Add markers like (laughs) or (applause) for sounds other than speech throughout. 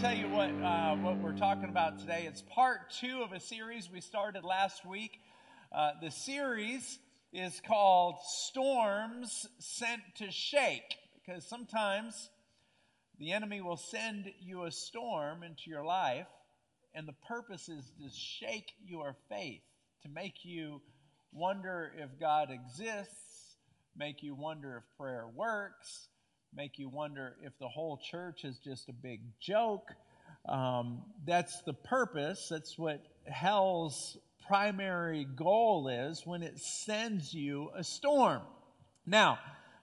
tell you what uh, what we're talking about today. It's part two of a series we started last week. Uh, the series is called "Storms Sent to Shake," because sometimes the enemy will send you a storm into your life, and the purpose is to shake your faith, to make you wonder if God exists, make you wonder if prayer works make you wonder if the whole church is just a big joke. Um, that's the purpose. That's what hell's primary goal is when it sends you a storm. Now,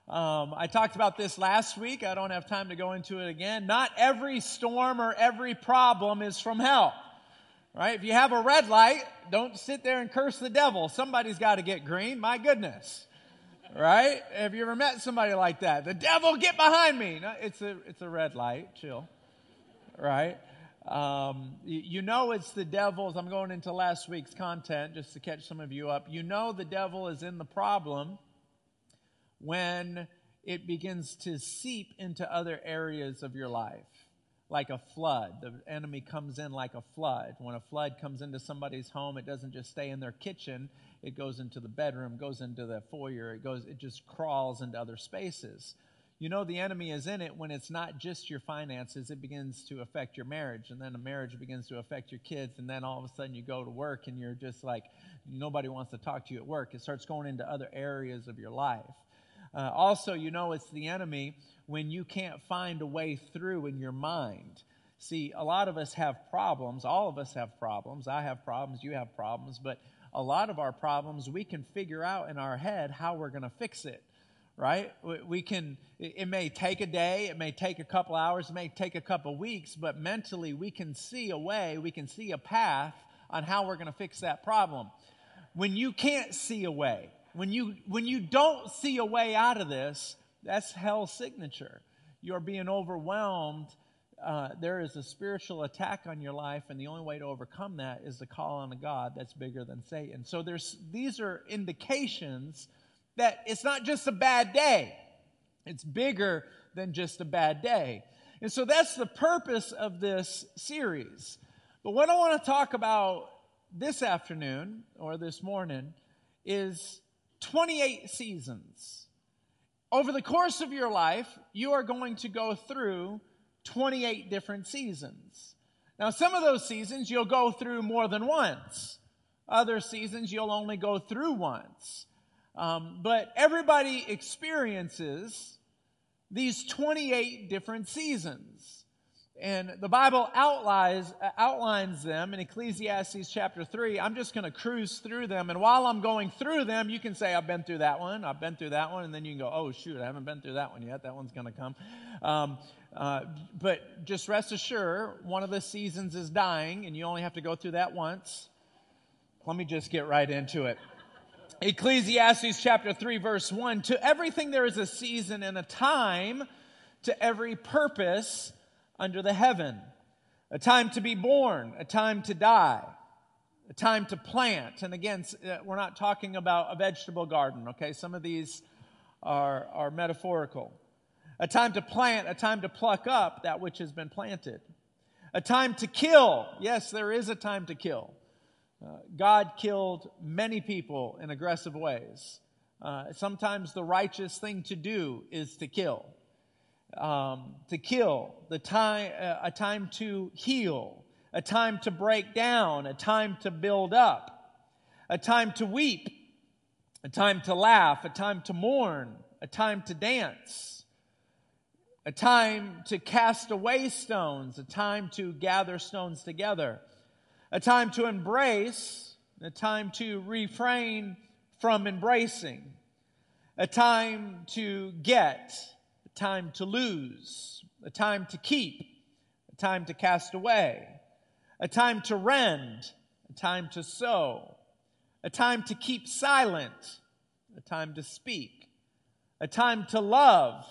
um, I talked about this last week. I don't have time to go into it again. Not every storm or every problem is from hell. Right? If you have a red light, don't sit there and curse the devil. Somebody's got to get green. My goodness right? Have you ever met somebody like that? The devil, get behind me. No, it's a it's a red light. Chill, right? Um, you know it's the devil's. I'm going into last week's content just to catch some of you up. You know the devil is in the problem when it begins to seep into other areas of your life like a flood. The enemy comes in like a flood. When a flood comes into somebody's home, it doesn't just stay in their kitchen, it goes into the bedroom, goes into the foyer, it goes it just crawls into other spaces. You know the enemy is in it when it's not just your finances, it begins to affect your marriage, and then a marriage begins to affect your kids, and then all of a sudden you go to work and you're just like nobody wants to talk to you at work. It starts going into other areas of your life. Uh, also, you know it's the enemy when you can't find a way through in your mind. See, a lot of us have problems. All of us have problems. I have problems. You have problems. But a lot of our problems, we can figure out in our head how we're going to fix it, right? We can, it may take a day, it may take a couple hours, it may take a couple weeks, but mentally we can see a way, we can see a path on how we're going to fix that problem. When you can't see a way, when you, when you don't see a way out of this, that's hell's signature. You're being overwhelmed. Uh, there is a spiritual attack on your life, and the only way to overcome that is to call on a God that's bigger than Satan. So there's these are indications that it's not just a bad day; it's bigger than just a bad day. And so that's the purpose of this series. But what I want to talk about this afternoon or this morning is 28 seasons. Over the course of your life, you are going to go through 28 different seasons. Now, some of those seasons you'll go through more than once. Other seasons you'll only go through once. Um, but everybody experiences these 28 different seasons. And the Bible outlines, outlines them in Ecclesiastes chapter 3. I'm just going to cruise through them. And while I'm going through them, you can say, I've been through that one, I've been through that one. And then you can go, oh, shoot, I haven't been through that one yet. That one's going to come. Um, uh, but just rest assured, one of the seasons is dying, and you only have to go through that once. Let me just get right into it. Ecclesiastes chapter 3, verse 1 To everything there is a season and a time, to every purpose under the heaven. A time to be born, a time to die, a time to plant. And again, uh, we're not talking about a vegetable garden, okay? Some of these are, are metaphorical. A time to plant, a time to pluck up that which has been planted. A time to kill. Yes, there is a time to kill. Uh, God killed many people in aggressive ways. Uh, sometimes the righteous thing to do is to kill um, to kill, the time, uh, a time to heal, a time to break down, a time to build up, a time to weep, a time to laugh, a time to mourn, a time to dance, a time to cast away stones, a time to gather stones together, a time to embrace, a time to refrain from embracing, a time to get, a time to lose, a time to keep, a time to cast away, a time to rend, a time to sow, a time to keep silent, a time to speak, a time to love,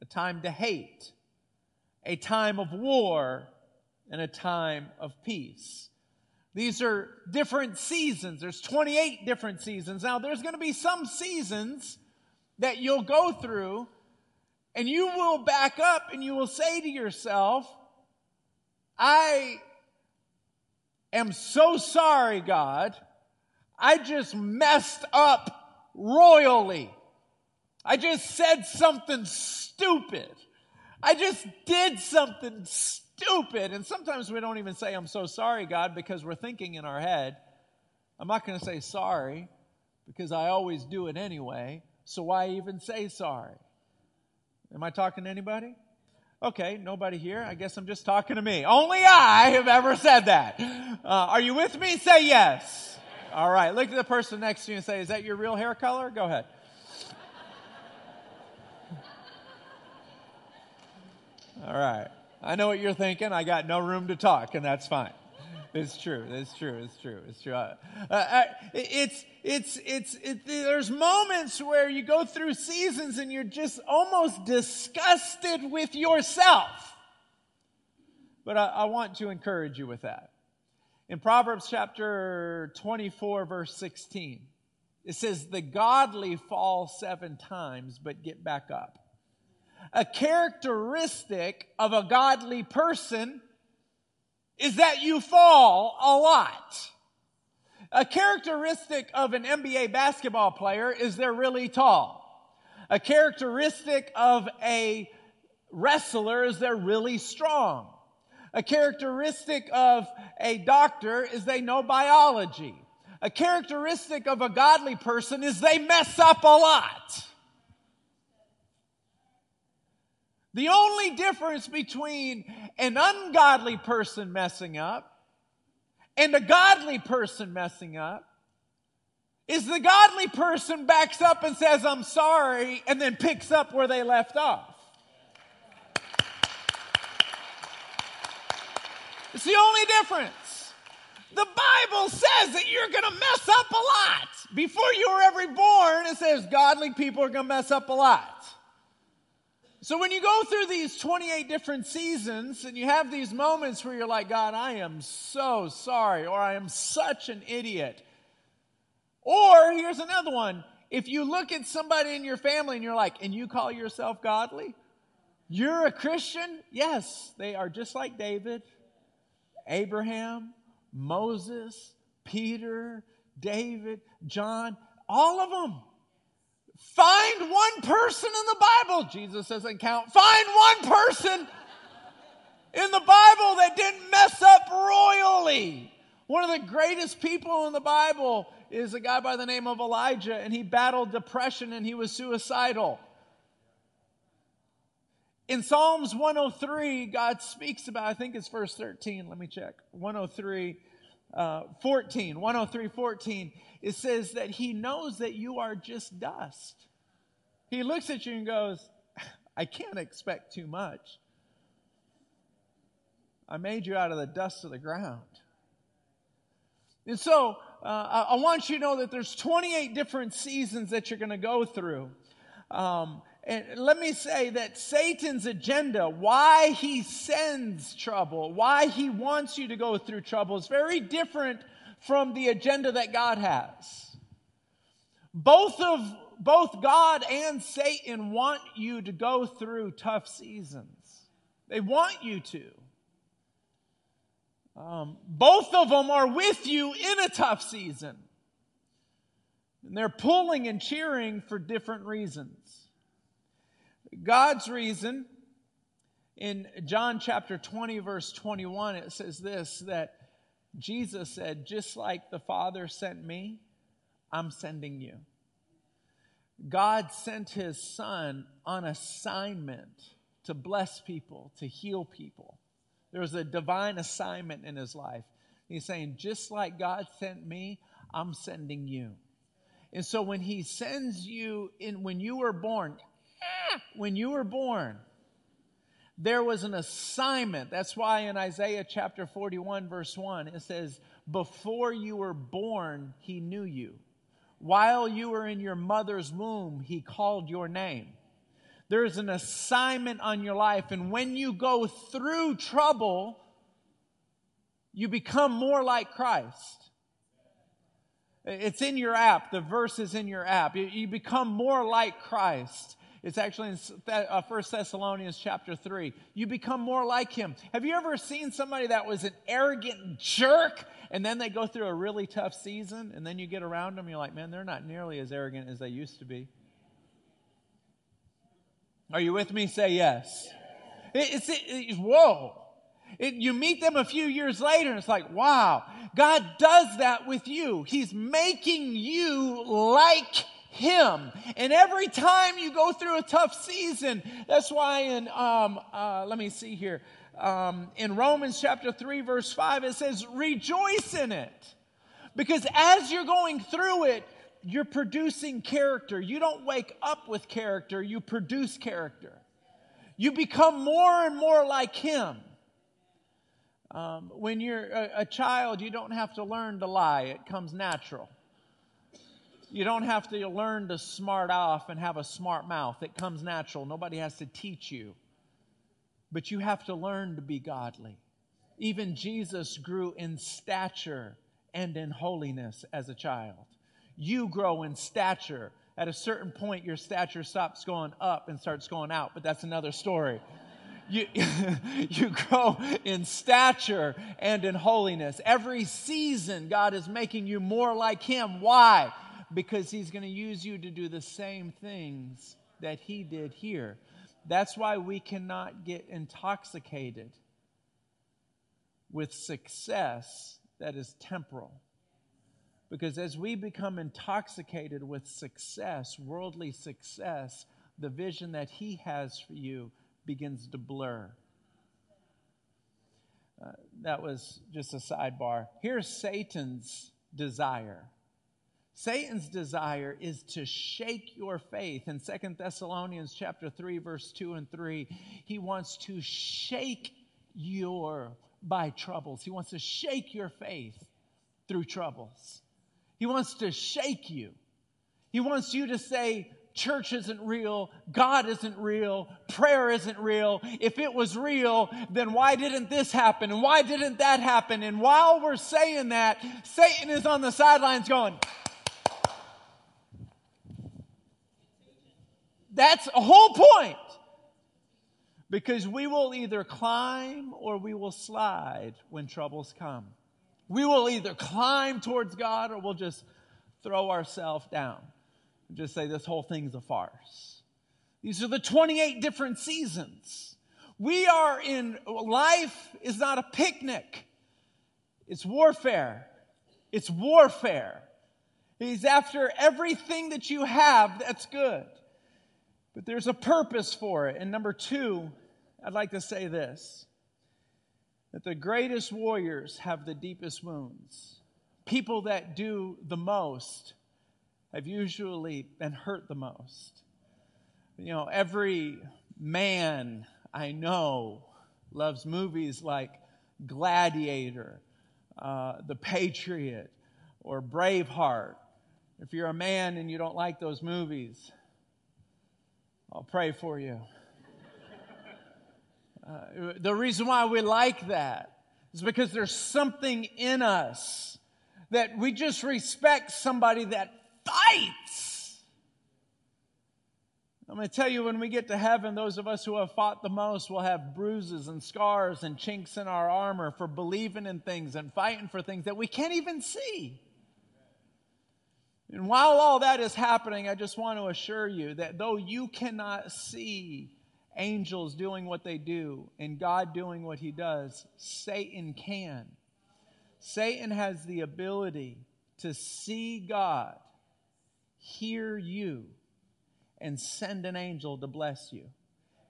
a time to hate, a time of war, and a time of peace. These are different seasons. There's 28 different seasons. Now, there's going to be some seasons that you'll go through and you will back up and you will say to yourself, I am so sorry, God. I just messed up royally. I just said something stupid. I just did something stupid. And sometimes we don't even say, I'm so sorry, God, because we're thinking in our head, I'm not going to say sorry because I always do it anyway. So why even say sorry? Am I talking to anybody? Okay, nobody here. I guess I'm just talking to me. Only I have ever said that. Uh, are you with me? Say yes. All right, look at the person next to you and say, Is that your real hair color? Go ahead. All right. I know what you're thinking. I got no room to talk, and that's fine. It's true. It's true. It's true. It's true. Uh, uh, it's, it's, it's, it, there's moments where you go through seasons and you're just almost disgusted with yourself. But I, I want to encourage you with that. In Proverbs chapter 24, verse 16, it says, The godly fall seven times, but get back up. A characteristic of a godly person is that you fall a lot. A characteristic of an NBA basketball player is they're really tall. A characteristic of a wrestler is they're really strong. A characteristic of a doctor is they know biology. A characteristic of a godly person is they mess up a lot. The only difference between an ungodly person messing up and a godly person messing up is the godly person backs up and says, I'm sorry, and then picks up where they left off. It's the only difference. The Bible says that you're going to mess up a lot. Before you were ever born, it says godly people are going to mess up a lot. So when you go through these 28 different seasons and you have these moments where you're like, God, I am so sorry, or I am such an idiot. Or here's another one. If you look at somebody in your family and you're like, and you call yourself godly, you're a Christian? Yes, they are just like David, Abraham, Moses, Peter, David, John, all of them. Find one person in the Bible. Jesus doesn't count. Find one person in the Bible that didn't mess up royally. One of the greatest people in the Bible is a guy by the name of Elijah, and he battled depression and he was suicidal. In Psalms 103, God speaks about, I think it's verse 13, let me check. 103, uh, 14, 103, 14 it says that he knows that you are just dust. He looks at you and goes, I can't expect too much. I made you out of the dust of the ground. And so uh, I want you to know that there's 28 different seasons that you're going to go through. Um, and let me say that Satan's agenda, why he sends trouble, why he wants you to go through trouble, is very different from the agenda that God has. Both of both God and Satan want you to go through tough seasons. They want you to. Um, both of them are with you in a tough season. And they're pulling and cheering for different reasons. God's reason, in John chapter 20, verse 21, it says this that Jesus said, just like the Father sent me, I'm sending you. God sent his son on assignment to bless people, to heal people. There was a divine assignment in his life. He's saying, just like God sent me, I'm sending you. And so when he sends you in, when you were born, eh, when you were born, there was an assignment. That's why in Isaiah chapter 41, verse 1, it says, Before you were born, he knew you. While you were in your mother's womb, he called your name. There's an assignment on your life, and when you go through trouble, you become more like Christ. It's in your app. The verse is in your app. You become more like Christ. It's actually in uh, First Thessalonians chapter 3. You become more like him. Have you ever seen somebody that was an arrogant jerk and then they go through a really tough season and then you get around them, you're like, man, they're not nearly as arrogant as they used to be? Are you with me? Say yes. It's, it, it's whoa. It, you meet them a few years later and it's like, wow, God does that with you. He's making you like him. And every time you go through a tough season, that's why in, um, uh, let me see here, um, in Romans chapter 3, verse 5, it says, rejoice in it. Because as you're going through it, you're producing character. You don't wake up with character, you produce character. You become more and more like Him. Um, when you're a, a child, you don't have to learn to lie, it comes natural. You don't have to learn to smart off and have a smart mouth. It comes natural. Nobody has to teach you. But you have to learn to be godly. Even Jesus grew in stature and in holiness as a child. You grow in stature. At a certain point, your stature stops going up and starts going out, but that's another story. You, (laughs) you grow in stature and in holiness. Every season, God is making you more like Him. Why? Because he's going to use you to do the same things that he did here. That's why we cannot get intoxicated with success that is temporal. Because as we become intoxicated with success, worldly success, the vision that He has for you begins to blur. Uh, that was just a sidebar. Here's Satan's desire Satan's desire is to shake your faith. In Second Thessalonians chapter 3 verse 2 and 3, he wants to shake your by troubles. He wants to shake your faith through troubles. He wants to shake you. He wants you to say church isn't real, God isn't real, prayer isn't real. If it was real, then why didn't this happen? And why didn't that happen? And while we're saying that, Satan is on the sidelines going, That's a whole point. Because we will either climb or we will slide when troubles come. We will either climb towards God or we'll just throw ourselves down and just say this whole thing's a farce. These are the 28 different seasons. We are in life is not a picnic. It's warfare. It's warfare. He's after everything that you have that's good. But there's a purpose for it. And number two, I'd like to say this that the greatest warriors have the deepest wounds. People that do the most have usually been hurt the most. You know, every man I know loves movies like Gladiator, uh, The Patriot, or Braveheart. If you're a man and you don't like those movies, I'll pray for you. Uh, the reason why we like that is because there's something in us that we just respect somebody that fights. I'm going to tell you when we get to heaven, those of us who have fought the most will have bruises and scars and chinks in our armor for believing in things and fighting for things that we can't even see. And while all that is happening, I just want to assure you that though you cannot see angels doing what they do and God doing what he does, Satan can. Satan has the ability to see God, hear you, and send an angel to bless you.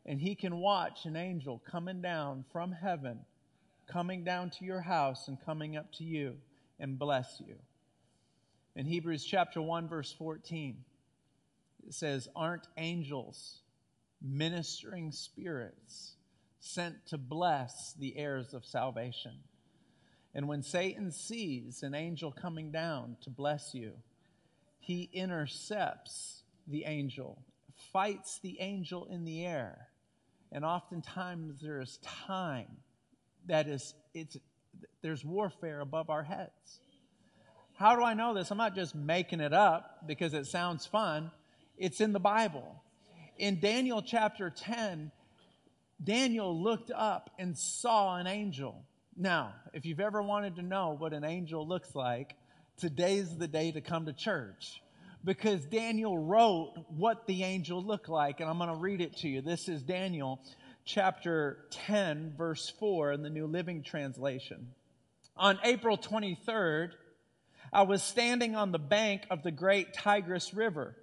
And he can watch an angel coming down from heaven, coming down to your house and coming up to you and bless you. In Hebrews chapter 1, verse 14, it says, Aren't angels ministering spirits sent to bless the heirs of salvation? And when Satan sees an angel coming down to bless you, he intercepts the angel, fights the angel in the air. And oftentimes there is time that is, it's, there's warfare above our heads. How do I know this? I'm not just making it up because it sounds fun. It's in the Bible. in Daniel chapter 10, Daniel looked up and saw an angel. Now, if you've ever wanted to know what an angel looks like, today's the day to come to church because Daniel wrote what the angel looked like, and I'm going to read it to you. This is Daniel chapter 10, verse 4 in the New Living Translation. On April 23rd, I was standing on the bank of the great Tigris River.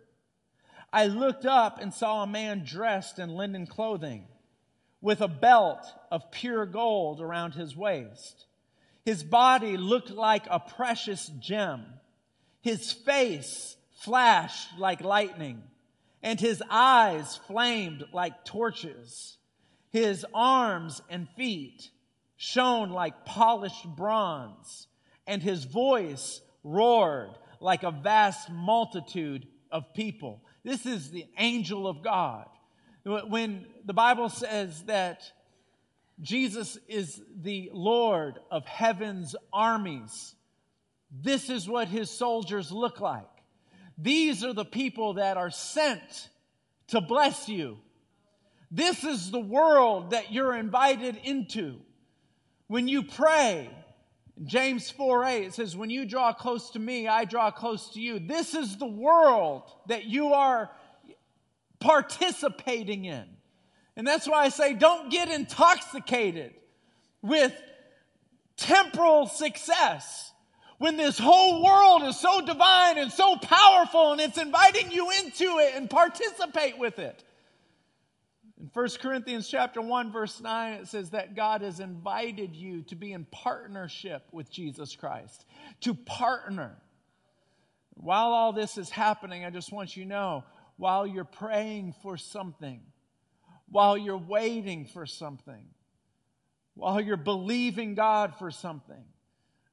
I looked up and saw a man dressed in linen clothing with a belt of pure gold around his waist. His body looked like a precious gem. His face flashed like lightning, and his eyes flamed like torches. His arms and feet shone like polished bronze, and his voice roared like a vast multitude of people. This is the angel of God. When the Bible says that Jesus is the Lord of heaven's armies, this is what his soldiers look like. These are the people that are sent to bless you. This is the world that you're invited into. When you pray, James 4 8 says, When you draw close to me, I draw close to you. This is the world that you are participating in. And that's why I say, don't get intoxicated with temporal success when this whole world is so divine and so powerful and it's inviting you into it and participate with it. In 1 Corinthians chapter 1 verse 9 it says that God has invited you to be in partnership with Jesus Christ, to partner. While all this is happening, I just want you to know, while you're praying for something, while you're waiting for something, while you're believing God for something,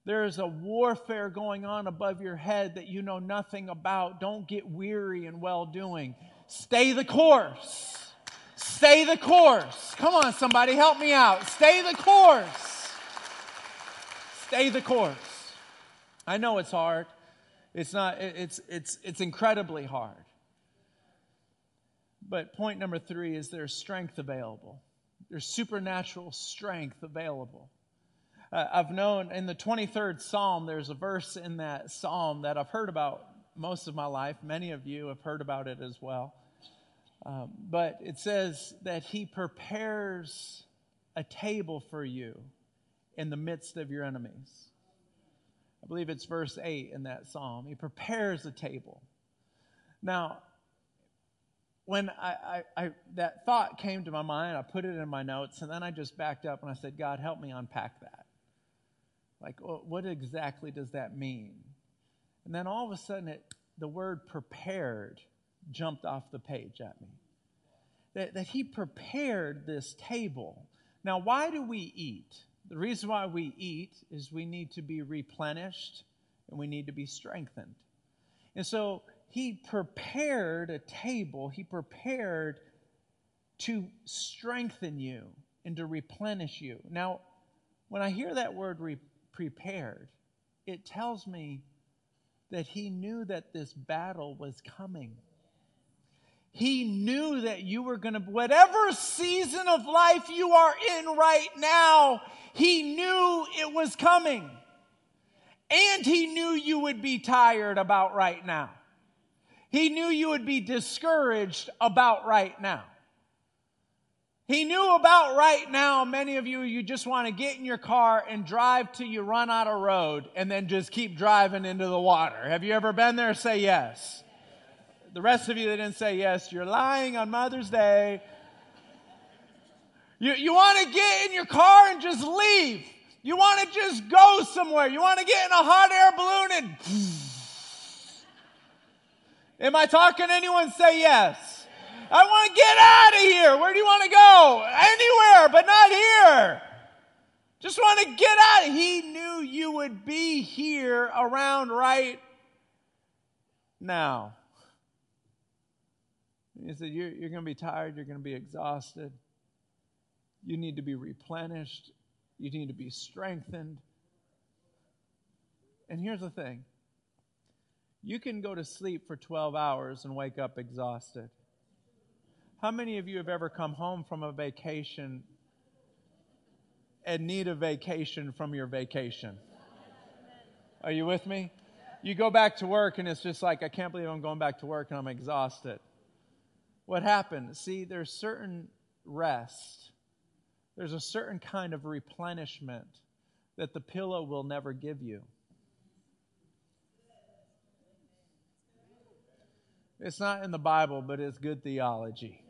there is a warfare going on above your head that you know nothing about. Don't get weary in well doing. Stay the course. Stay the course. Come on, somebody, help me out. Stay the course. Stay the course. I know it's hard. It's not, it's, it's, it's incredibly hard. But point number three is there's strength available. There's supernatural strength available. Uh, I've known in the 23rd Psalm, there's a verse in that Psalm that I've heard about most of my life. Many of you have heard about it as well. Um, but it says that He prepares a table for you in the midst of your enemies. I believe it's verse 8 in that psalm. He prepares a table. Now, when I, I, I, that thought came to my mind, I put it in my notes, and then I just backed up and I said, God, help me unpack that. Like, what exactly does that mean? And then all of a sudden, it, the word prepared jumped off the page at me. That, that he prepared this table. Now, why do we eat? The reason why we eat is we need to be replenished and we need to be strengthened. And so he prepared a table, he prepared to strengthen you and to replenish you. Now, when I hear that word re- prepared, it tells me that he knew that this battle was coming. He knew that you were going to, whatever season of life you are in right now, he knew it was coming. And he knew you would be tired about right now. He knew you would be discouraged about right now. He knew about right now, many of you, you just want to get in your car and drive till you run out of road and then just keep driving into the water. Have you ever been there? Say yes. The rest of you that didn't say yes, you're lying on Mother's Day. You, you want to get in your car and just leave. You want to just go somewhere. You want to get in a hot air balloon and. (laughs) Am I talking to anyone? Say yes. I want to get out of here. Where do you want to go? Anywhere, but not here. Just want to get out. He knew you would be here around right now. He said, You're, you're going to be tired. You're going to be exhausted. You need to be replenished. You need to be strengthened. And here's the thing you can go to sleep for 12 hours and wake up exhausted. How many of you have ever come home from a vacation and need a vacation from your vacation? Are you with me? You go back to work and it's just like, I can't believe I'm going back to work and I'm exhausted. What happened? See, there's certain rest, there's a certain kind of replenishment that the pillow will never give you. It's not in the Bible, but it's good theology.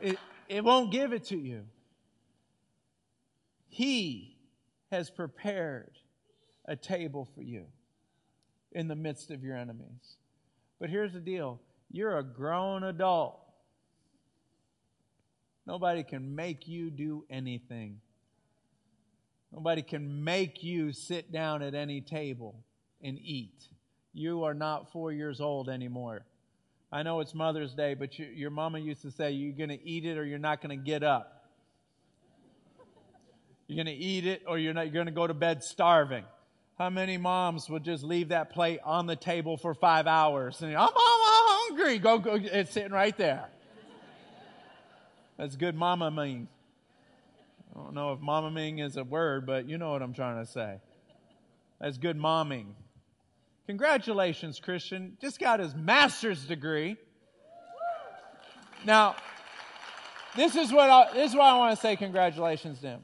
It, it won't give it to you. He has prepared a table for you in the midst of your enemies. But here's the deal you're a grown adult. Nobody can make you do anything. Nobody can make you sit down at any table and eat. You are not four years old anymore. I know it's Mother's Day, but you, your mama used to say, You're going to eat it or you're not going to get up. You're going to eat it or you're, not, you're going to go to bed starving. How many moms would just leave that plate on the table for five hours and, I'm, hungry. Go, go, it's sitting right there. That's good mama ming. I don't know if mama is a word, but you know what I'm trying to say. That's good momming. Congratulations, Christian. Just got his master's degree. Now, this is what I, this is why I want to say congratulations to him.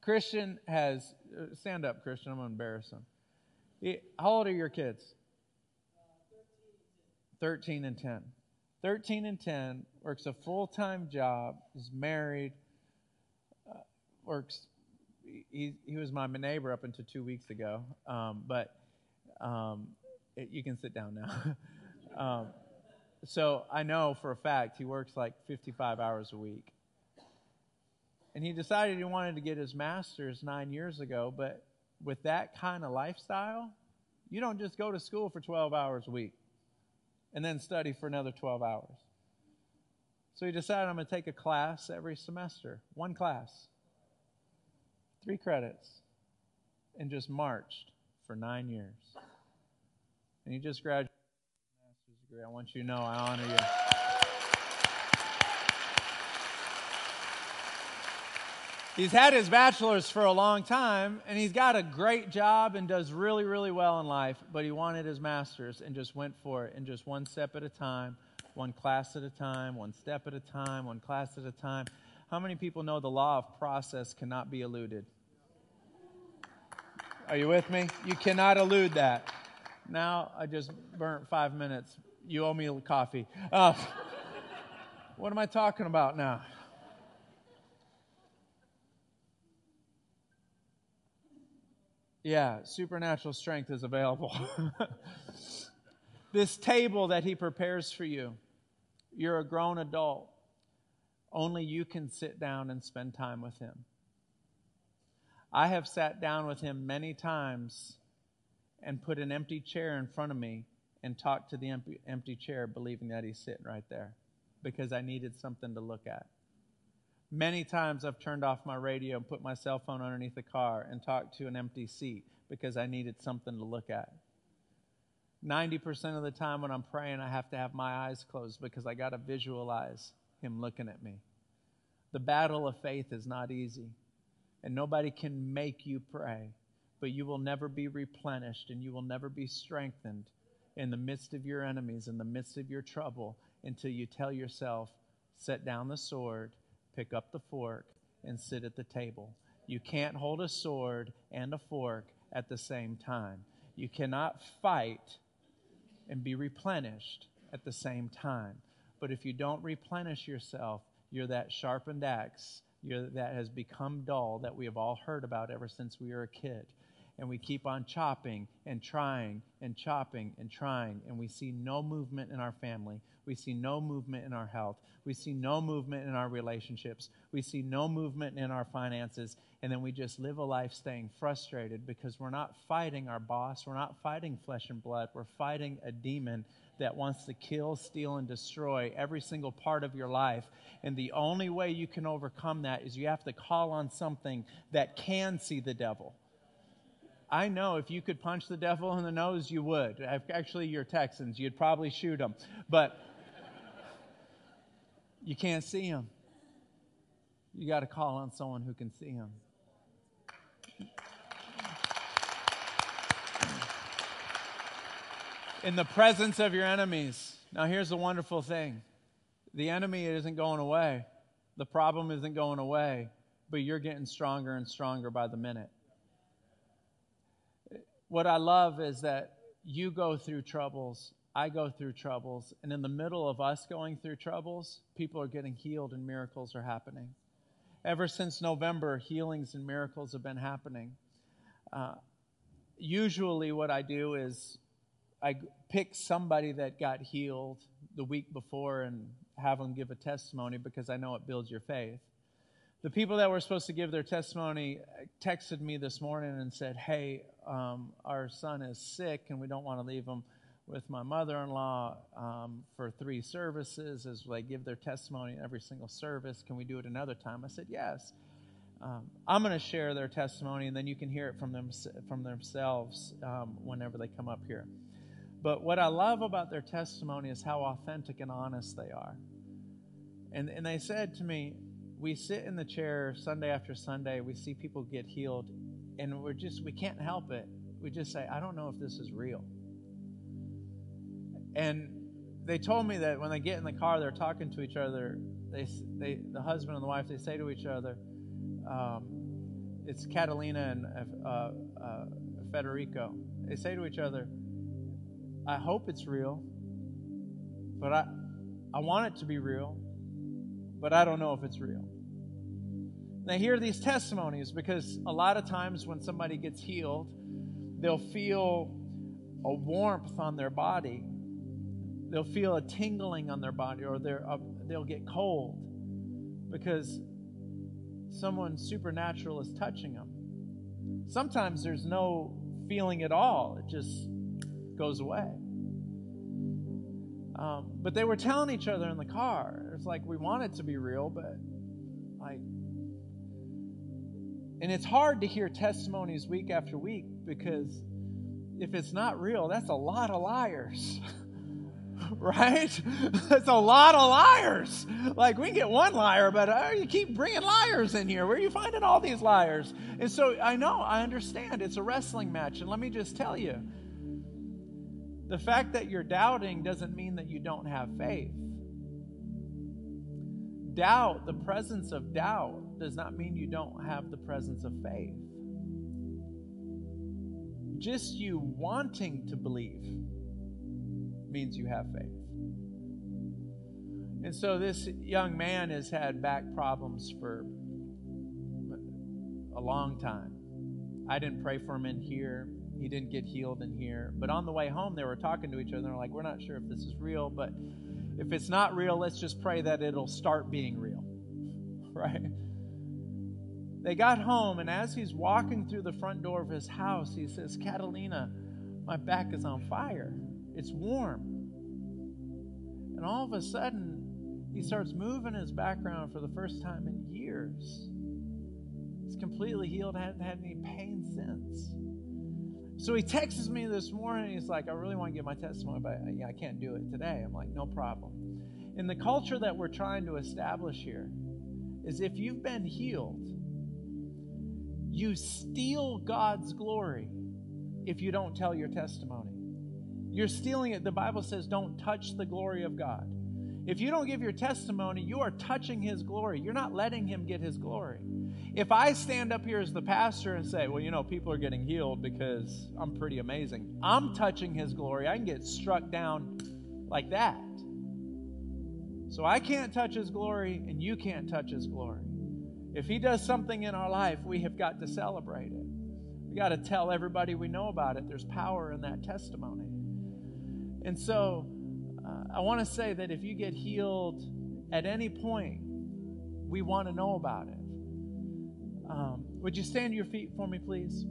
Christian has stand up, Christian. I'm going to embarrass him. How old are your kids? 13 and 10. 13 and 10 works a full time job, is married, uh, works. He, he was my neighbor up until two weeks ago, um, but um, it, you can sit down now. (laughs) um, so I know for a fact he works like 55 hours a week. And he decided he wanted to get his master's nine years ago, but with that kind of lifestyle, you don't just go to school for 12 hours a week and then study for another 12 hours. So he decided I'm going to take a class every semester, one class, three credits, and just marched for nine years and he just graduated master's degree, I want you to know I honor you. He's had his bachelor's for a long time, and he's got a great job and does really, really well in life, but he wanted his master's and just went for it, and just one step at a time, one class at a time, one step at a time, one class at a time. How many people know the law of process cannot be eluded? Are you with me? You cannot elude that. Now I just burnt five minutes. You owe me a coffee. Uh, (laughs) what am I talking about now? Yeah, supernatural strength is available. (laughs) this table that he prepares for you, you're a grown adult. Only you can sit down and spend time with him. I have sat down with him many times and put an empty chair in front of me and talked to the empty, chair, believing that he's sitting right there because I needed something to look at. Many times I've turned off my radio and put my cell phone underneath the car and talked to an empty seat because I needed something to look at. 90% of the time when I'm praying, I have to have my eyes closed because I got to visualize Him looking at me. The battle of faith is not easy, and nobody can make you pray but you will never be replenished and you will never be strengthened in the midst of your enemies, in the midst of your trouble, until you tell yourself, set down the sword, pick up the fork, and sit at the table. You can't hold a sword and a fork at the same time. You cannot fight and be replenished at the same time. But if you don't replenish yourself, you're that sharpened axe you're, that has become dull that we have all heard about ever since we were a kid and we keep on chopping and trying and chopping and trying, and we see no movement in our family. We see no movement in our health. We see no movement in our relationships. We see no movement in our finances. And then we just live a life staying frustrated because we're not fighting our boss. We're not fighting flesh and blood. We're fighting a demon that wants to kill, steal, and destroy every single part of your life. And the only way you can overcome that is you have to call on something that can see the devil I know if you could punch the devil in the nose, you would. Actually, you're Texans. You'd probably shoot him. But you can't see him. You got to call on someone who can see him. In the presence of your enemies. Now, here's the wonderful thing the enemy isn't going away, the problem isn't going away, but you're getting stronger and stronger by the minute. What I love is that you go through troubles, I go through troubles, and in the middle of us going through troubles, people are getting healed and miracles are happening. Ever since November, healings and miracles have been happening. Uh, usually, what I do is I pick somebody that got healed the week before and have them give a testimony because I know it builds your faith. The people that were supposed to give their testimony texted me this morning and said, Hey, um, our son is sick and we don't want to leave him with my mother in law um, for three services as they give their testimony in every single service. Can we do it another time? I said, Yes. Um, I'm going to share their testimony and then you can hear it from, them, from themselves um, whenever they come up here. But what I love about their testimony is how authentic and honest they are. And, and they said to me, We sit in the chair Sunday after Sunday, we see people get healed, and we're just, we can't help it. We just say, I don't know if this is real. And they told me that when they get in the car, they're talking to each other. They, they, the husband and the wife, they say to each other, um, it's Catalina and uh, uh, Federico. They say to each other, I hope it's real, but I, I want it to be real, but I don't know if it's real. They hear these testimonies because a lot of times when somebody gets healed, they'll feel a warmth on their body. They'll feel a tingling on their body, or uh, they'll get cold because someone supernatural is touching them. Sometimes there's no feeling at all, it just goes away. Um, but they were telling each other in the car. It's like we want it to be real, but like, and it's hard to hear testimonies week after week because if it's not real, that's a lot of liars. (laughs) right? That's a lot of liars. Like we get one liar, but uh, you keep bringing liars in here. Where are you finding all these liars? And so I know, I understand. It's a wrestling match, and let me just tell you, the fact that you're doubting doesn't mean that you don't have faith. Doubt, the presence of doubt, does not mean you don't have the presence of faith. Just you wanting to believe means you have faith. And so this young man has had back problems for a long time. I didn't pray for him in here he didn't get healed in here. But on the way home, they were talking to each other. They're like, we're not sure if this is real, but if it's not real, let's just pray that it'll start being real. (laughs) Right? They got home, and as he's walking through the front door of his house, he says, Catalina, my back is on fire. It's warm. And all of a sudden, he starts moving his background for the first time in years. He's completely healed, hadn't had any pain since. So he texts me this morning. He's like, I really want to give my testimony, but uh, yeah, I can't do it today. I'm like, no problem. In the culture that we're trying to establish here, is if you've been healed, you steal God's glory if you don't tell your testimony. You're stealing it. The Bible says, don't touch the glory of God. If you don't give your testimony, you are touching His glory. You're not letting Him get His glory. If I stand up here as the pastor and say, well, you know, people are getting healed because I'm pretty amazing, I'm touching his glory. I can get struck down like that. So I can't touch his glory, and you can't touch his glory. If he does something in our life, we have got to celebrate it. We got to tell everybody we know about it. There's power in that testimony. And so uh, I want to say that if you get healed at any point, we want to know about it. Um, would you stand to your feet for me, please?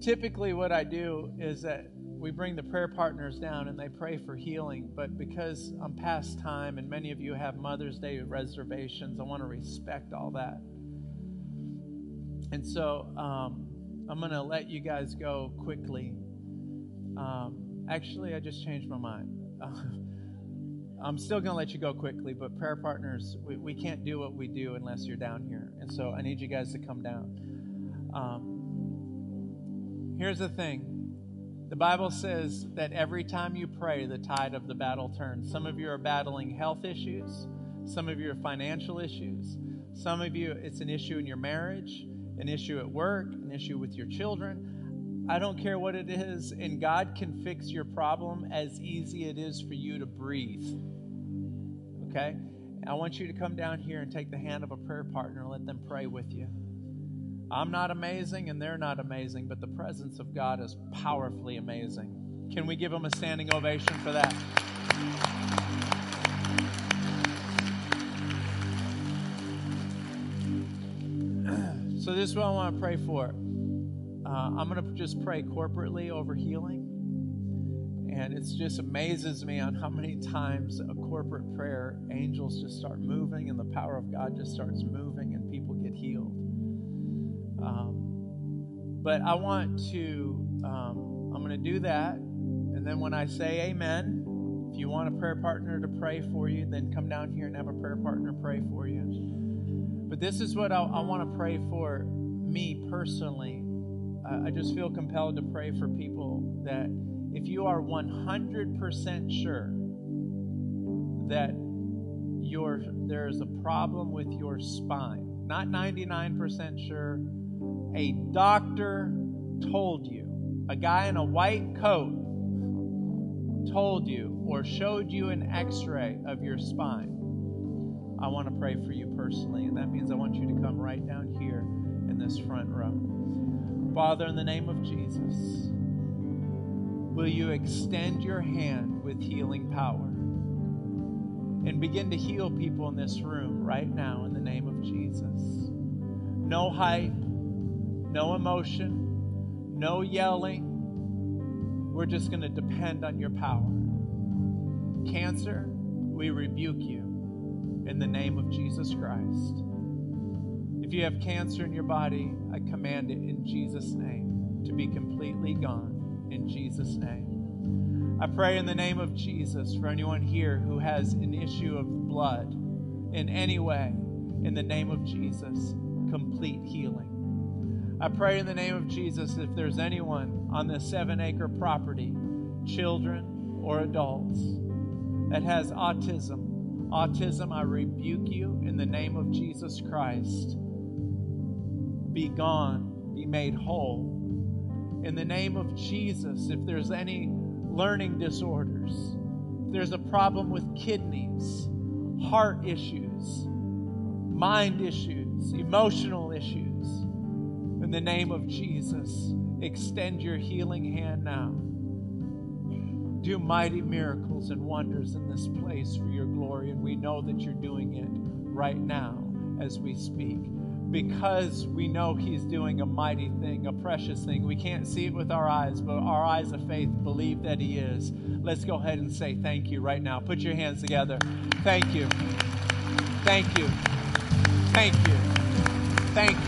Typically, what I do is that we bring the prayer partners down and they pray for healing. But because I'm past time and many of you have Mother's Day reservations, I want to respect all that. And so um, I'm going to let you guys go quickly. Um, actually, I just changed my mind. (laughs) I'm still going to let you go quickly, but prayer partners, we, we can't do what we do unless you're down here. And so I need you guys to come down. Um, here's the thing the Bible says that every time you pray, the tide of the battle turns. Some of you are battling health issues, some of you are financial issues, some of you, it's an issue in your marriage, an issue at work, an issue with your children. I don't care what it is, and God can fix your problem as easy it is for you to breathe. Okay? I want you to come down here and take the hand of a prayer partner and let them pray with you. I'm not amazing and they're not amazing, but the presence of God is powerfully amazing. Can we give them a standing ovation for that? (clears throat) So, this is what I want to pray for. Uh, I'm going to just pray corporately over healing. And it just amazes me on how many times a corporate prayer, angels just start moving and the power of God just starts moving and people get healed. Um, but I want to, um, I'm going to do that. And then when I say amen, if you want a prayer partner to pray for you, then come down here and have a prayer partner pray for you. But this is what I, I want to pray for me personally I just feel compelled to pray for people that if you are 100% sure that your there is a problem with your spine, not 99% sure, a doctor told you, a guy in a white coat told you or showed you an x-ray of your spine. I want to pray for you personally, and that means I want you to come right down here in this front row. Father, in the name of Jesus, will you extend your hand with healing power and begin to heal people in this room right now in the name of Jesus? No hype, no emotion, no yelling. We're just going to depend on your power. Cancer, we rebuke you in the name of Jesus Christ. If you have cancer in your body, I command it in Jesus' name to be completely gone in Jesus' name. I pray in the name of Jesus for anyone here who has an issue of blood in any way, in the name of Jesus, complete healing. I pray in the name of Jesus if there's anyone on this seven acre property, children or adults, that has autism, autism, I rebuke you in the name of Jesus Christ be gone, be made whole. In the name of Jesus, if there's any learning disorders, if there's a problem with kidneys, heart issues, mind issues, emotional issues, in the name of Jesus, extend your healing hand now. Do mighty miracles and wonders in this place for your glory, and we know that you're doing it right now as we speak because we know He's doing a mighty thing, a precious thing. We can't see it with our eyes, but our eyes of faith believe that He is. Let's go ahead and say thank you right now. Put your hands together. Thank you. Thank you. Thank you. Thank you.